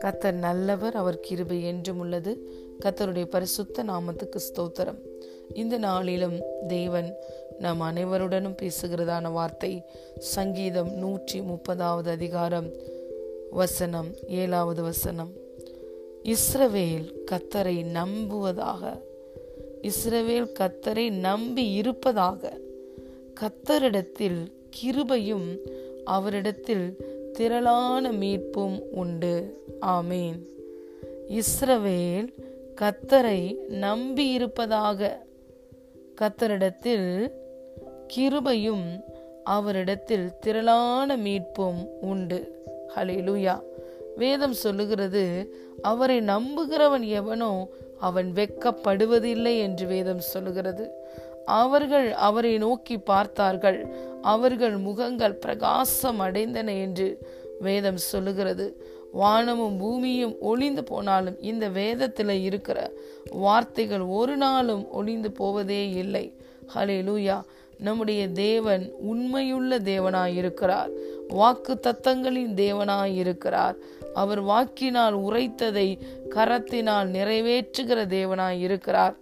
கத்தர் நல்லவர் அவர் கிருபை என்றும் உள்ளது. கத்தருடைய பரிசுத்த நாமத்துக்கு ஸ்தோத்திரம். இந்த நாளிலும் தேவன் நம் அனைவருடனும் பேசுகிறதான வார்த்தை சங்கீதம் நூற்றி முப்பதாவது அதிகாரம் வசனம் ஏழாவது வசனம். இஸ்ரவேல் கத்தரை நம்புவதாக இஸ்ரவேல் கத்தரை நம்பி இருப்பதாக கத்தரிடத்தில் கிருபையும் அவரிடத்தில் திரளான மீட்பும் உண்டு. ஆமீன். இஸ்ரவேல் கத்தரை நம்பியிருப்பதாக கத்தரிடத்தில் கிருபையும் அவரிடத்தில் திரளான மீட்பும் உண்டு. ஹலிலுயா வேதம் சொல்லுகிறது அவரை நம்புகிறவன் எவனோ அவன் வெக்கப்படுவதில்லை என்று வேதம் சொல்லுகிறது. அவர்கள் அவரை நோக்கி பார்த்தார்கள். அவர்கள் முகங்கள் பிரகாசம் அடைந்தன என்று வேதம் சொல்லுகிறது. வானமும் பூமியும் ஒளிந்து போனாலும் இந்த வேதத்தில் இருக்கிற வார்த்தைகள் ஒரு நாளும் ஒளிந்து போவதே இல்லை. ஹலே லூயா நம்முடைய தேவன் உண்மையுள்ள தேவனாயிருக்கிறார். வாக்கு தத்தங்களின் தேவனாயிருக்கிறார். அவர் வாக்கினால் உரைத்ததை கரத்தினால் நிறைவேற்றுகிற தேவனாயிருக்கிறார்.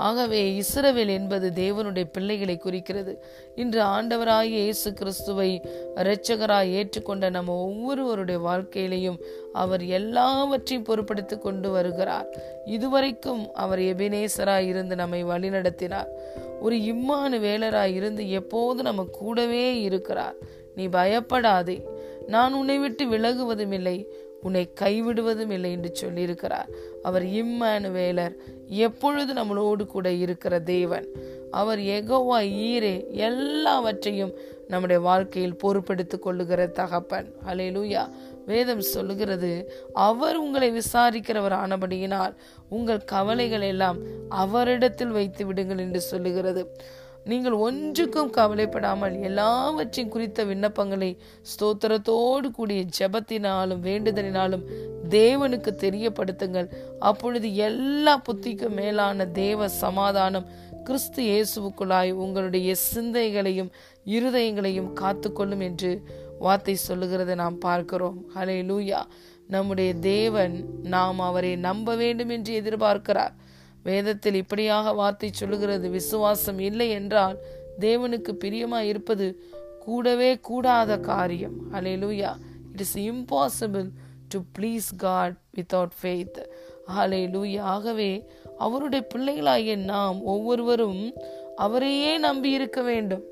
ஆகவே இஸ்ரவேல் என்பது தேவனுடைய பிள்ளைகளை குறிக்கிறது. இன்று ஆண்டவராய் இயேசு கிறிஸ்துவை இரட்சகராய் ஏற்றுக்கொண்ட நம்ம ஒவ்வொருவருடைய வாழ்க்கையிலையும் அவர் எல்லாவற்றையும் பொருட்படுத்தி கொண்டு வருகிறார். இதுவரைக்கும் அவர் எபினேசராய் இருந்து நம்மை வழிநடத்தினார். ஒரு இம்மானு வேலராய் இருந்து எப்போது நம்ம கூடவே இருக்கிறார். நீ பயப்படாதே. நான் உன்னை விட்டு விலகுவதும் இல்லை உன்னை கைவிடுவதும் இல்லை என்று சொல்லியிருக்கிறார். அவர் இம்மானுவேலர் எப்பொழுது நம்மளோடு கூட இருக்கிற தேவன். அவர் எகோவா ஈரே எல்லாவற்றையும் நம்முடைய வாழ்க்கையில் பொறுப்பெடுத்து கொள்ளுகிற தகப்பன். அலையிலூயா வேதம் சொல்லுகிறது அவர் உங்களை விசாரிக்கிறவர் ஆனபடியினால் உங்கள் கவலைகள் எல்லாம் அவரிடத்தில் வைத்து விடுங்கள் என்று சொல்லுகிறது. நீங்கள் ஒன்றுக்கும் கவலைப்படாமல் எல்லாவற்றையும் குறித்த விண்ணப்பங்களை ஸ்தோத்திரத்தோடு கூடிய ஜபத்தினாலும் வேண்டுதலினாலும் தேவனுக்கு தெரியப்படுத்துங்கள். அப்பொழுது எல்லா புத்திக்கும் மேலான தேவ சமாதானம் கிறிஸ்து இயேசுவுக்குள்ளாய் உங்களுடைய சிந்தைகளையும் இருதயங்களையும் காத்துக்கொள்ளும் என்று வார்த்தை சொல்லுகிறதை நாம் பார்க்கிறோம். ஹலே லூயா நம்முடைய தேவன் நாம் அவரை நம்ப வேண்டும் என்று எதிர்பார்க்கிறார். வேதத்தில் இப்படியாக வார்த்தை சொல்லுகிறது. விசுவாசம் இல்லை என்றால் தேவனுக்கு பிரியமா இருப்பது கூடவே கூடாத காரியம். Hallelujah it is impossible to please God without faith ஹலே ஆகவே அவருடைய பிள்ளைகளாகிய நாம் ஒவ்வொருவரும் அவரையே நம்பி இருக்க வேண்டும்.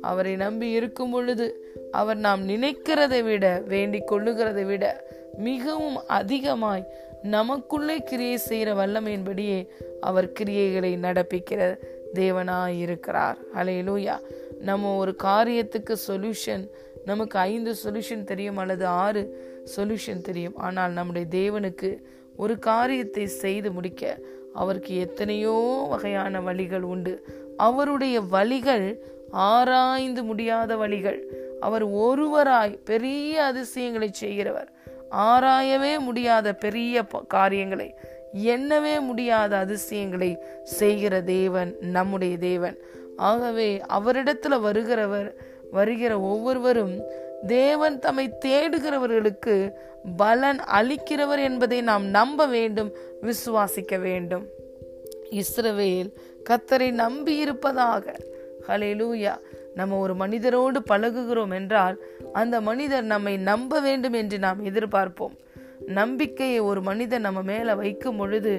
அவரை நம்பி இருக்கும் பொழுது அவர் நாம் நினைக்கிறதை விட வேண்டிக் கொள்ளுகிறதை விட மிகவும் அதிகமாய் நமக்குள்ளே கிரியை செய்கிற வல்லமையின்படியே அவர் கிரியைகளை நடப்பிக்கிற தேவனாக இருக்கிறார் அலையலூயா நம்ம ஒரு காரியத்துக்கு சொல்யூஷன் நமக்கு ஐந்து சொல்யூஷன் தெரியும் அல்லது ஆறு சொல்யூஷன் தெரியும். ஆனால் நம்முடைய தேவனுக்கு ஒரு காரியத்தை செய்து முடிக்க அவருக்கு எத்தனையோ வகையான வழிகள் உண்டு. அவருடைய வழிகள் ஆராய்ந்து முடியாத வழிகள். அவர் ஒருவராய் பெரிய அதிசயங்களை செய்கிறவர். ஆராயவே முடியாத பெரிய காரியங்களை எண்ணவே முடியாத அதிசயங்களை செய்கிற தேவன் நம்முடைய தேவன். ஆகவே அவரிடத்துல வருகிறவர் வருகிற ஒவ்வொருவரும் தேவன் தம்மை தேடுகிறவர்களுக்கு பலன் அளிக்கிறவர் என்பதை நாம் நம்ப வேண்டும் விசுவாசிக்க வேண்டும். இஸ்ரவேல் கத்தரை நம்பி இருப்பதாக. ஹலேலூயா நம்ம ஒரு மனிதரோடு பழகுகிறோம் என்றால் அந்த மனிதர் நம்மை நம்ப வேண்டும் என்று நாம் எதிர்பார்ப்போம். நம்பிக்கையை ஒரு மனிதன் நம்ம மேலே வைக்கும் பொழுது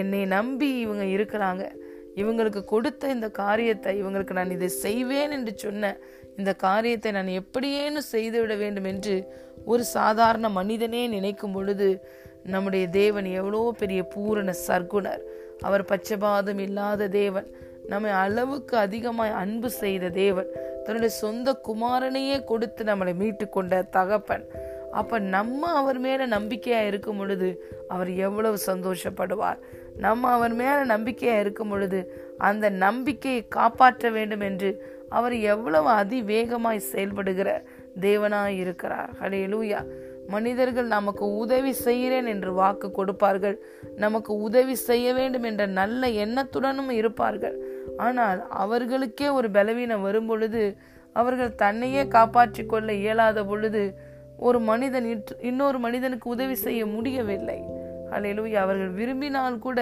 என்னை நம்பி இவங்க இருக்கிறாங்க. இவங்களுக்கு கொடுத்த இந்த காரியத்தை இவங்களுக்கு நான் இதை செய்வேன் என்று சொன்ன இந்த காரியத்தை நான் எப்படியேனும் செய்துவிட வேண்டும் என்று ஒரு சாதாரண மனிதனே நினைக்கும் பொழுது நம்முடைய தேவன் எவ்வளோ பெரிய பூரண சர்க்குணர் அவர் பச்சபாதம் இல்லாத தேவன். நம்மை அளவுக்கு அதிகமாய் அன்பு செய்த தேவன் தன்னுடைய சொந்த குமாரனையே கொடுத்து நம்மளை மீட்டு கொண்ட தகப்பன். அப்ப நம்ம அவர் மேல நம்பிக்கையா இருக்கும் பொழுது அவர் எவ்வளவு சந்தோஷப்படுவார்? நம்ம அவர் மேல நம்பிக்கையா இருக்கும் பொழுது அந்த நம்பிக்கையை காப்பாற்ற வேண்டும் என்று அவர் எவ்வளவு அதிவேகமாய் செயல்படுகிற தேவனாய் இருக்கிறார். ஹலே லூயா மனிதர்கள் நமக்கு உதவி செய்கிறேன் என்று வாக்கு கொடுப்பார்கள். நமக்கு உதவி செய்ய வேண்டும் என்ற நல்ல எண்ணத்துடனும் இருப்பார்கள். ஆனால் அவர்களுக்கே ஒரு பலவீனம் வரும் பொழுது அவர்கள் தன்னையே காப்பாற்றிக் கொள்ள இயலாத பொழுது ஒரு மனிதன் இன்னொரு மனிதனுக்கு உதவி செய்ய முடியவில்லை. அலையிலூயா அவர்கள் விரும்பினால் கூட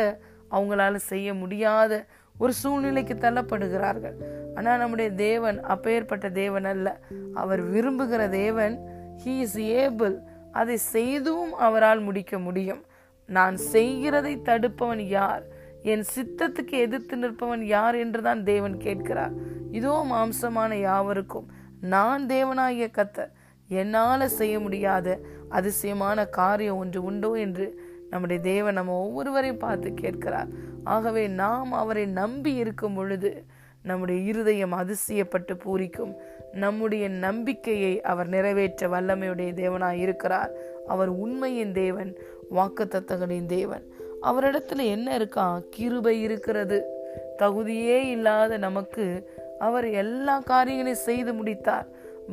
அவங்களால செய்ய முடியாத ஒரு சூழ்நிலைக்கு தள்ளப்படுகிறார்கள். ஆனால் நம்முடைய தேவன் அப்பேற்பட்ட தேவன் அல்ல. அவர் விரும்புகிற தேவன் ஹீ இஸ் ஏபிள் அதை செய்தும் அவரால் முடிக்க முடியும். நான் செய்கிறதை தடுப்பவன் யார்? என் சித்தத்துக்கு எதிர்த்து நிற்பவன் யார் என்றுதான் தேவன் கேட்கிறார். இதோ மாம்சமான யாவருக்கும் நான் தேவனாகிய கத்தர் என்னால செய்ய முடியாத அதிசயமான காரியம் ஒன்று உண்டோ என்று நம்முடைய தேவன் நம்ம ஒவ்வொருவரையும் பார்த்து கேட்கிறார். ஆகவே நாம் அவரை நம்பி இருக்கும் பொழுது நம்முடைய இருதயம் அதிசயப்பட்டு பூரிக்கும். நம்முடைய நம்பிக்கையை அவர் நிறைவேற்ற வல்லமையுடைய தேவனாய் இருக்கிறார். அவர் உண்மையின் தேவன் வாக்கு தத்தங்களின் தேவன். அவரிடத்துல என்ன இருக்கா? கிருபை இருக்கிறது. தகுதியே இல்லாத நமக்கு அவர் எல்லா காரியங்களையும் செய்து முடித்தார்.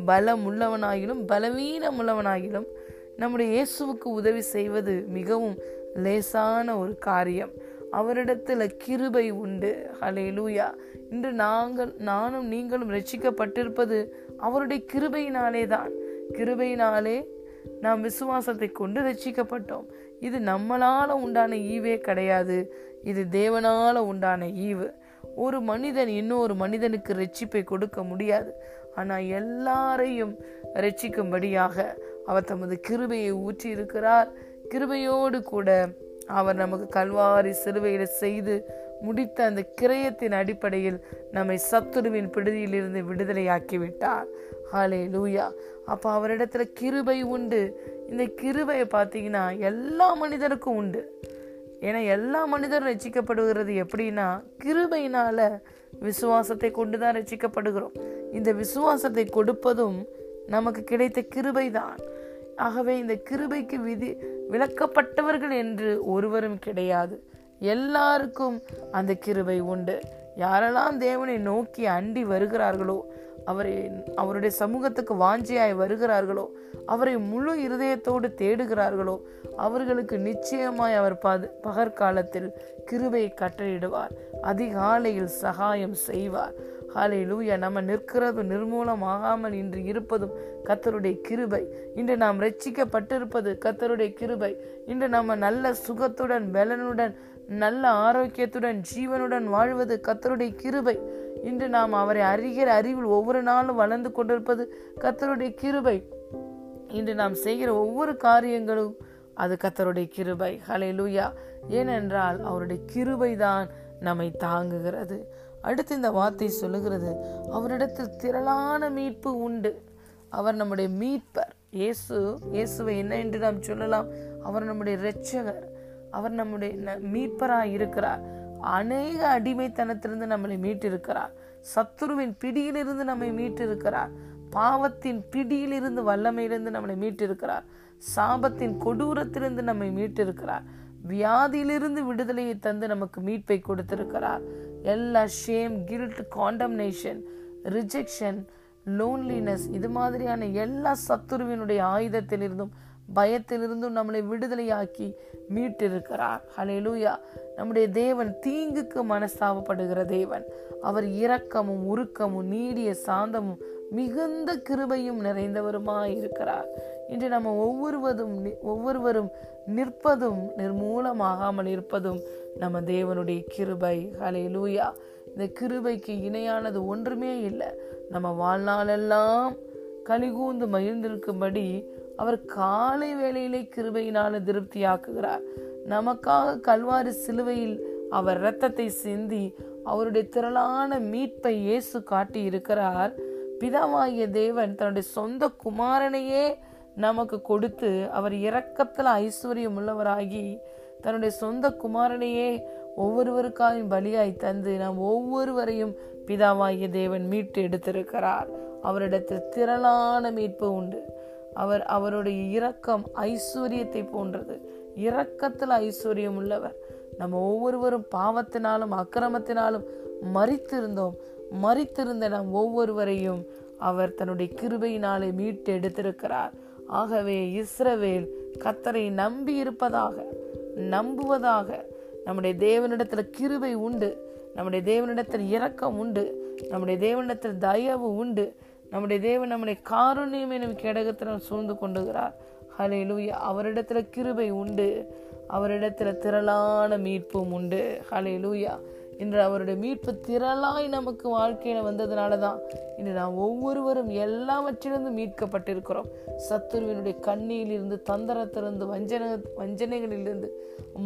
பலம் உள்ளவனாயிலும் பலவீனம் உள்ளவனாயிலும் நம்முடைய இயேசுவுக்கு உதவி செய்வது மிகவும் லேசான ஒரு காரியம். அவரிடத்துல கிருபை உண்டு. ஹலே லூயா இன்று நாங்கள் நானும் நீங்களும் ரட்சிக்கப்பட்டிருப்பது அவருடைய கிருபையினாலே தான் கிருபையினாலே நாம் விசுவாசத்தை கொண்டு ரட்சிக்கப்பட்டோம். இது நம்மளால உண்டான ஈவே கிடையாது. இது தேவனால உண்டான ஈவு. ஒரு மனிதன் இன்னொரு மனிதனுக்கு ரட்சிப்பை கொடுக்க முடியாது. ஆனா எல்லாரையும் ரட்சிக்கும்படியாக அவர் தமது கிருபையை ஊற்றி இருக்கிறார் கிருபையோடு கூட அவர் நமக்கு கல்வாரி சிறுவையில் செய்து முடித்த அந்த கிரயத்தின் அடிப்படையில் நம்மை சத்துருவின் பிடுதியிலிருந்து விடுதலையாக்கி விட்டார் ஹாலே லூயா அப்போ அவரிடத்துல கிருபை உண்டு. இந்த கிருபையை பார்த்தீங்கன்னா எல்லா மனிதருக்கும் உண்டு. ஏன்னா எல்லா மனிதரும் ரசிக்கப்படுகிறது எப்படின்னா கிருபையினால விசுவாசத்தை கொண்டு தான் ரசிக்கப்படுகிறோம் இந்த விசுவாசத்தை கொடுப்பதும் நமக்கு கிடைத்த கிருபை தான் ஆகவே இந்த கிருபைக்கு விதி விளக்கப்பட்டவர்கள் என்று ஒருவரும் கிடையாது. எல்லாருக்கும் அந்த கிருபை உண்டு. யாரெல்லாம் தேவனை நோக்கி அண்டி வருகிறார்களோ அவரை அவருடைய சமூகத்துக்கு வாஞ்சியாய் வருகிறார்களோ அவரை முழு இருதயத்தோடு தேடுகிறார்களோ அவர்களுக்கு நிச்சயமாய் அவர் பது பகற்காலத்தில் கிருபை கட்டளிடுவார் அதிகாலையில் சகாயம் செய்வார். ஹாலே லூயா நம்ம நிற்கிறது நிர்மூலமாகாமல் இன்று இருப்பதும் கத்தருடைய கிருபை. இன்று நாம் ரட்சிக்கப்பட்டிருப்பது கத்தருடைய கிருபை. இன்று நம்ம நல்ல சுகத்துடன் பலனுடன் நல்ல ஆரோக்கியத்துடன் ஜீவனுடன் வாழ்வது கத்தருடைய கிருபை. இன்று நாம் அவரை அறிகிற அறிவில் ஒவ்வொரு நாளும் வளர்ந்து கொண்டிருப்பது கத்தருடைய கிருபை. இன்று நாம் செய்கிற ஒவ்வொரு காரியங்களும் அது கத்தருடைய கிருபை. ஹலே லூயா ஏனென்றால் அவருடைய கிருபை தான் நம்மை தாங்குகிறது. அடுத்து இந்த வார்த்தை சொல்லுகிறது அவரிடத்தில் திரளான மீட்பு உண்டு. அவர் நம்முடைய மீட்பர். இயேசு இயேசுவை என்ன என்று நாம் சொல்லலாம்? அவர் நம்முடைய இரட்சகர். அவர் நம்முடைய மீட்பராக இருக்கிறார். அநேக அடிமைத்தனத்திலிருந்து நம்மளை மீட்டிருக்கிறார். சத்துருவின் பிடியிலிருந்து நம்மை மீட்டிருக்கிறார். பாவத்தின் பிடியிலிருந்து வல்லமையிலிருந்து நம்மளை மீட்டிருக்கிறார். சாபத்தின் கொடூரத்திலிருந்து நம்மை மீட்டிருக்கிறார். வியாதியிலிருந்து விடுதலையை தந்து நமக்கு மீட்பை கொடுத்திருக்கிறார். எல்லா shame guilt condemnation rejection loneliness இது மாதிரியான எல்லா சத்துருவினுடைய ஆயுதத்திலிருந்தும் பயத்திலிருந்தும் நம்மளை விடுதலையாக்கி மீட்டிருக்கிறார். ஹலேலூயா நம்முடைய தேவன் தீங்குக்கு மனஸ்தாபப்படுகிற தேவன். அவர் இரக்கமும் உருக்கமும் நீடிய சாந்தமும் மிகுந்த கிருபையும் நிறைந்தவருமாய் இருக்கிறார். இன்று நம்ம ஒவ்வொருவதும் ஒவ்வொருவரும் நிற்பதும் நிர்மூலமாகாமல் இருப்பதும் நம்ம தேவனுடைய கிருபை. ஹலே லூயா இந்த கிருபைக்கு இணையானது ஒன்றுமே இல்லை. நம்ம வாழ்நாளெல்லாம் கலிகூந்து மகிழ்ந்திருக்கும்படி அவர் காலை வேளையிலே கிருபையினால திருப்தியாக்குகிறார். நமக்காக கல்வாரி சிலுவையில் அவர் இரத்தத்தை சிந்தி அவருடைய திரளான மீட்பை இயேசு காட்டி இருக்கிறார். பிதாவாகிய தேவன் தன்னுடைய சொந்த குமாரனையே நமக்கு கொடுத்து அவர் இரக்கத்தில் ஐஸ்வர்யம் உள்ளவராகி தன்னுடைய சொந்த குமாரனையே ஒவ்வொருவருக்காயும் பலியாய் தந்து நாம் ஒவ்வொருவரையும் பிதாவாகிய தேவன் மீட்டு எடுத்திருக்கிறார். அவரிடத்தில் திரளான மீட்பு உண்டு. அவர் அவருடைய இரக்கம் ஐஸ்வர்யத்தை போன்றது. இரக்கத்தில் ஐஸ்வர்யம் உள்ளவர். நம்ம ஒவ்வொருவரும் பாவத்தினாலும் அக்கிரமத்தினாலும் மறித்திருந்தோம் மறித்திருந்த நம் ஒவ்வொருவரையும் அவர் தன்னுடைய கிருபையினாலே மீட்டு எடுத்திருக்கிறார் ஆகவே இஸ்ரவேல் கத்தரை நம்பி இருப்பதாக நம்புவதாக நம்முடைய தேவனிடத்தில் கிருபை உண்டு. நம்முடைய தேவனிடத்தில் இரக்கம் உண்டு. நம்முடைய தேவனிடத்தில் தயவு உண்டு. நம்முடைய தேவன் நம்முடைய காருண்யம் எனும் கேடகத்தில் சூழ்ந்து கொண்டுகிறார். ஹலே லூயா அவரிடத்துல கிருபை உண்டு. அவரிடத்துல திரளான மீட்பும் உண்டு. ஹலே லூயா இன்று அவருடைய மீட்பு திரளாய் நமக்கு வாழ்க்கையில வந்ததுனால தான் இன்று நாம் ஒவ்வொருவரும் எல்லாவற்றிலிருந்து மீட்கப்பட்டிருக்கிறோம். சத்துருவினுடைய கண்ணியிலிருந்து தந்திரத்திலிருந்து வஞ்சன வஞ்சனைகளிலிருந்து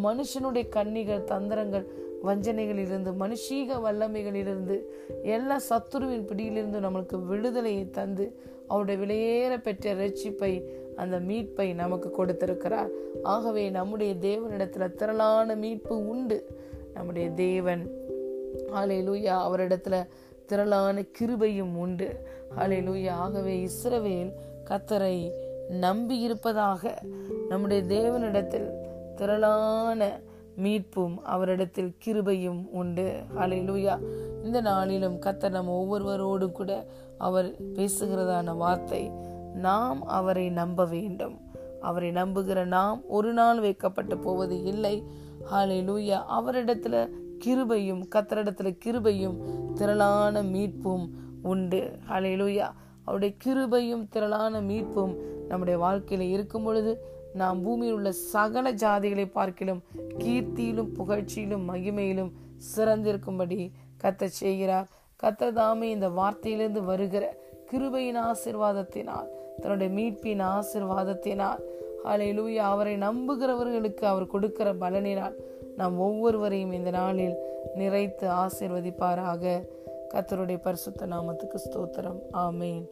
மனுஷனுடைய கண்ணிகள் தந்திரங்கள் வஞ்சனைகளிலிருந்து மனுஷீக வல்லமைகளிலிருந்து எல்லா சத்துருவின் பிடியிலிருந்து நம்மளுக்கு விடுதலையை தந்து அவருடைய விலையேற பெற்ற ரட்சிப்பை அந்த மீட்பை நமக்கு கொடுத்திருக்கிறார். ஆகவே நம்முடைய தேவனிடத்துல திரளான மீட்பு உண்டு. நம்முடைய தேவன் ஆலை லூயா அவரிடத்துல திரளான கிருபையும் உண்டு. ஆலை லூயா ஆகவே இஸ்ரவேல் கத்தரை நம்பி இருப்பதாக நம்முடைய தேவனிடத்தில் திரளான மீட்பும் அவரிடத்தில் கிருபையும் உண்டு. அலை லூயா இந்த நாளிலும் கத்தர் நம்ம ஒவ்வொருவரோடும் கூட அவர் பேசுகிறதான வார்த்தை நாம் அவரை நம்ப வேண்டும். அவரை நம்புகிற நாம் ஒரு நாள் வைக்கப்பட்டு போவது இல்லை. ஹாலே லூயா அவரிடத்துல கிருபையும் கத்தரிடத்துல கிருபையும் திரளான மீட்பும் உண்டு. ஹாலே லூயா அவருடைய கிருபையும் திரளான மீட்பும் நம்முடைய வாழ்க்கையில இருக்கும் பொழுது நாம் பூமியில் உள்ள சகல ஜாதிகளை பார்க்கிலும் கீர்த்தியிலும் புகழ்ச்சியிலும் மகிமையிலும் சிறந்திருக்கும்படி கத்த செய்கிறார். கத்த தாமே இந்த வார்த்தையிலிருந்து வருகிற கிருபையின் ஆசிர்வாதத்தினால் தன்னுடைய மீட்பின் ஆசிர்வாதத்தினால் அலையிலூயா அவரை நம்புகிறவர்களுக்கு அவர் கொடுக்கிற பலனினால் நாம் ஒவ்வொருவரையும் இந்த நாளில் நிறைத்து ஆசிர்வதிப்பாராக. கத்தருடைய பரிசுத்த நாமத்துக்கு ஸ்தோத்திரம். ஆமேன்.